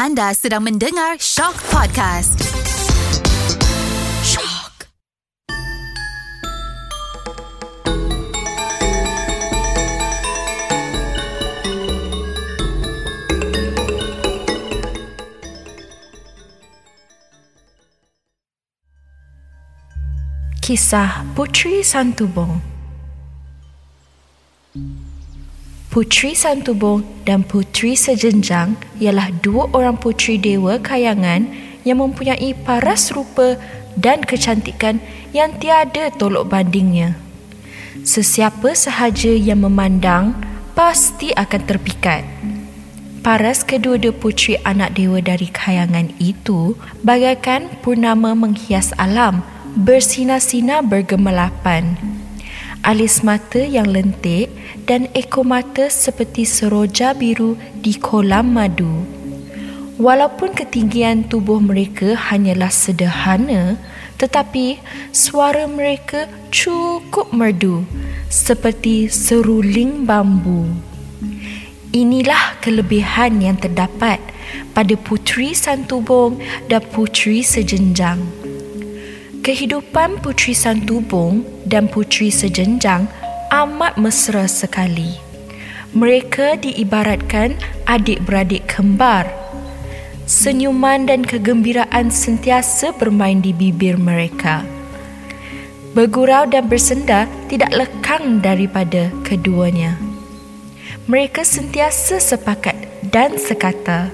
Anda sedang mendengar Shock Podcast. Shock. Kisah Putri Santubong Putri Santubong dan Putri Sejenjang ialah dua orang putri dewa kayangan yang mempunyai paras rupa dan kecantikan yang tiada tolok bandingnya. Sesiapa sahaja yang memandang pasti akan terpikat. Paras kedua-dua putri anak dewa dari kayangan itu bagaikan purnama menghias alam, bersinar-sinar bergemelapan. Alis mata yang lentik dan ekor mata seperti seroja biru di kolam madu. Walaupun ketinggian tubuh mereka hanyalah sederhana, tetapi suara mereka cukup merdu seperti seruling bambu. Inilah kelebihan yang terdapat pada Putri Santubong dan Putri Sejenjang. Kehidupan Putri Santubong dan Putri Sejenjang amat mesra sekali. Mereka diibaratkan adik-beradik kembar. Senyuman dan kegembiraan sentiasa bermain di bibir mereka. Bergurau dan bersenda tidak lekang daripada keduanya. Mereka sentiasa sepakat dan sekata.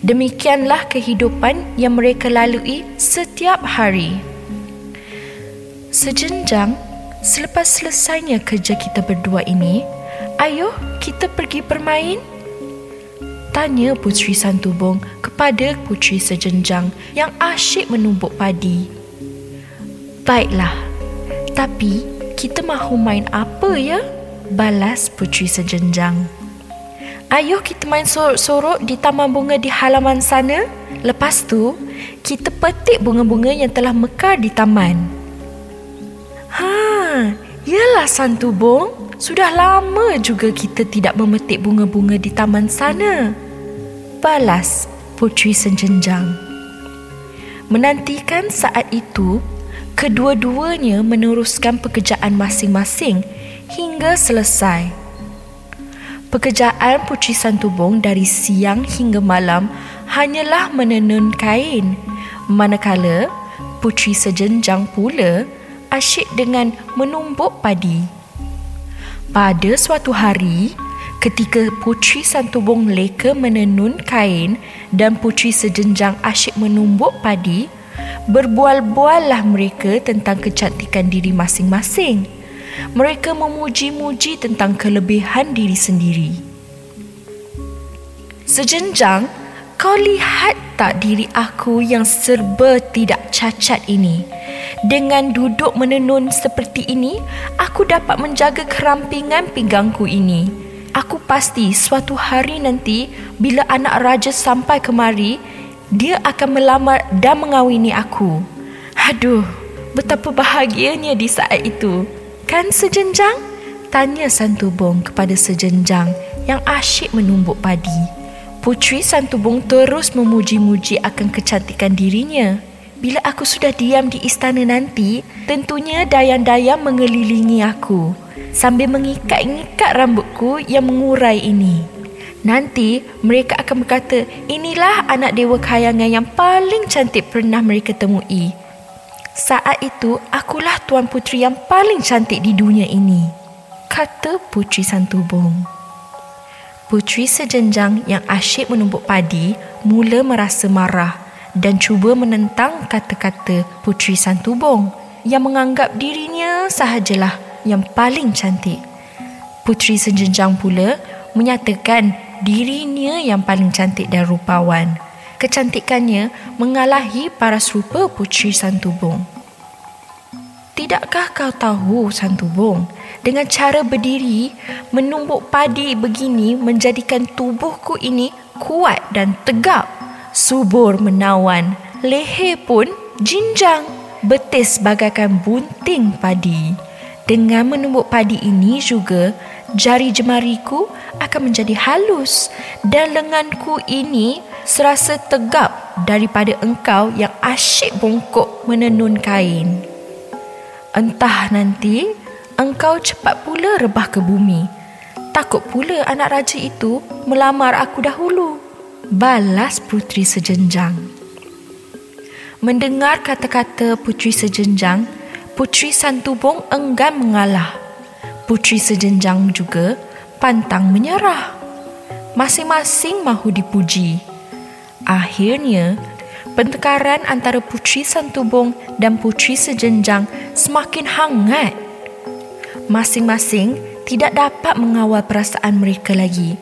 Demikianlah kehidupan yang mereka lalui setiap hari. Sejenjang selepas selesainya kerja kita berdua ini, ayo kita pergi bermain. Tanya Putri Santubong kepada Putri Sejenjang yang asyik menumbuk padi. Baiklah, tapi kita mahu main apa ya? Balas Putri Sejenjang. Ayuh kita main sorok-sorok di taman bunga di halaman sana. Lepas tu, kita petik bunga-bunga yang telah mekar di taman. Ha, yalah Santubong. Sudah lama juga kita tidak memetik bunga-bunga di taman sana. Balas Putri Senjenjang. Menantikan saat itu, kedua-duanya meneruskan pekerjaan masing-masing hingga selesai. Pekerjaan Putri Santubong dari siang hingga malam hanyalah menenun kain. Manakala Putri Sejenjang pula asyik dengan menumbuk padi. Pada suatu hari, ketika Putri Santubong leka menenun kain dan Putri Sejenjang asyik menumbuk padi, berbual-buallah mereka tentang kecantikan diri masing-masing. Mereka memuji-muji tentang kelebihan diri sendiri. Sejenjang, kau lihat tak diri aku yang serba tidak cacat ini? Dengan duduk menenun seperti ini, aku dapat menjaga kerampingan pinggangku ini. Aku pasti suatu hari nanti bila anak raja sampai kemari, dia akan melamar dan mengawini aku. Aduh, betapa bahagianya di saat itu. Kan sejenjang? Tanya Santubong kepada sejenjang yang asyik menumbuk padi. Putri Santubong terus memuji-muji akan kecantikan dirinya. Bila aku sudah diam di istana nanti, tentunya dayang-dayang mengelilingi aku sambil mengikat-ikat rambutku yang mengurai ini. Nanti mereka akan berkata, inilah anak dewa kayangan yang paling cantik pernah mereka temui. Saat itu, akulah tuan putri yang paling cantik di dunia ini. Kata Putri Santubong. Putri sejenjang yang asyik menumbuk padi mula merasa marah dan cuba menentang kata-kata Putri Santubong yang menganggap dirinya sahajalah yang paling cantik. Putri sejenjang pula menyatakan dirinya yang paling cantik dan rupawan. Kecantikannya mengalahi para serupa Putri Santubong. Tidakkah kau tahu Santubong? Dengan cara berdiri, menumbuk padi begini menjadikan tubuhku ini kuat dan tegap. Subur menawan, leher pun jinjang, betis bagaikan bunting padi. Dengan menumbuk padi ini juga, jari jemariku akan menjadi halus dan lenganku ini serasa tegap daripada engkau yang asyik bongkok menenun kain. Entah nanti engkau cepat pula rebah ke bumi. Takut pula anak raja itu melamar aku dahulu. Balas putri sejenjang. Mendengar kata-kata putri sejenjang, Putri Santubong enggan mengalah. Putri sejenjang juga pantang menyerah. Masing-masing mahu dipuji. Akhirnya, pertengkaran antara Putri Santubong dan Putri sejenjang semakin hangat. Masing-masing tidak dapat mengawal perasaan mereka lagi.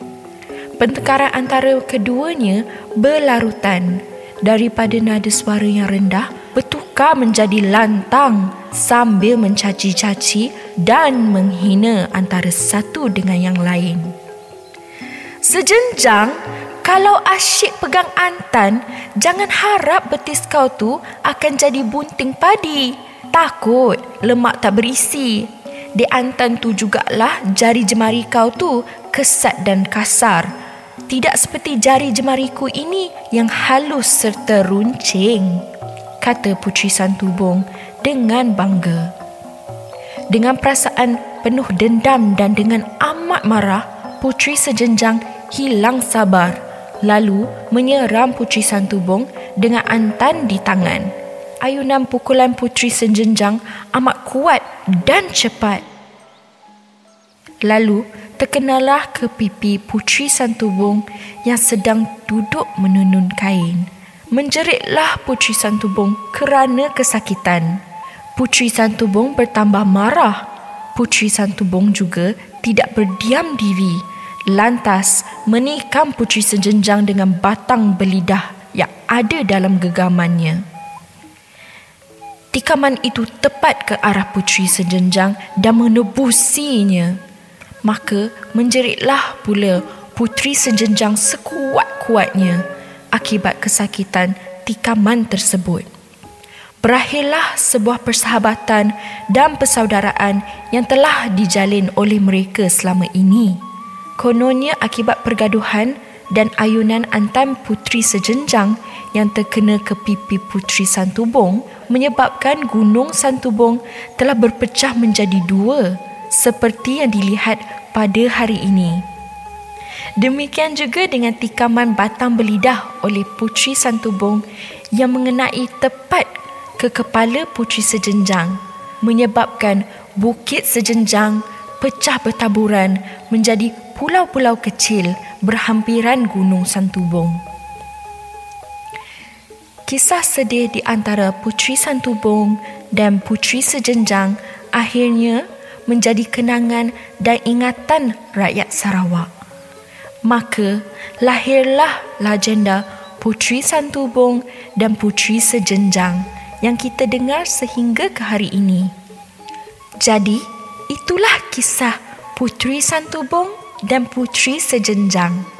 Pertengkaran antara keduanya berlarutan daripada nada suara yang rendah bertukar menjadi lantang sambil mencaci-caci dan menghina antara satu dengan yang lain. Sejenjang, kalau asyik pegang antan, jangan harap betis kau tu akan jadi bunting padi. Takut lemak tak berisi. Di antan tu jugalah jari jemari kau tu kesat dan kasar. Tidak seperti jari jemariku ini yang halus serta runcing. Kata Putri Santubong dengan bangga. Dengan perasaan penuh dendam dan dengan amat marah, Putri Sejenjang hilang sabar lalu menyeram Putri Santubong dengan antan di tangan. Ayunan pukulan Putri Sejenjang amat kuat dan cepat. Lalu terkenalah ke pipi Putri Santubong yang sedang duduk menunun kain. Menjeritlah Putri Santubong kerana kesakitan. Putri Santubong bertambah marah. Putri Santubong juga tidak berdiam diri. Lantas menikam Putri Sejenjang dengan batang belidah yang ada dalam gegamannya. Tikaman itu tepat ke arah Putri Sejenjang dan menebusinya. Maka menjeritlah pula Putri Sejenjang sekuat-kuatnya akibat kesakitan tikaman tersebut berakhirlah sebuah persahabatan dan persaudaraan yang telah dijalin oleh mereka selama ini. Kononnya akibat pergaduhan dan ayunan antam putri sejenjang yang terkena ke pipi putri Santubong menyebabkan gunung Santubong telah berpecah menjadi dua seperti yang dilihat pada hari ini. Demikian juga dengan tikaman batang belidah oleh putri Santubong yang mengenai tepat ke kepala putri sejenjang menyebabkan bukit sejenjang pecah bertaburan menjadi pulau-pulau kecil berhampiran gunung Santubong. Kisah sedih di antara Putri Santubong dan Putri Sejenjang akhirnya menjadi kenangan dan ingatan rakyat Sarawak. Maka lahirlah legenda Putri Santubong dan Putri Sejenjang yang kita dengar sehingga ke hari ini. Jadi, itulah kisah Putri Santubong dan Putri Sejenjang.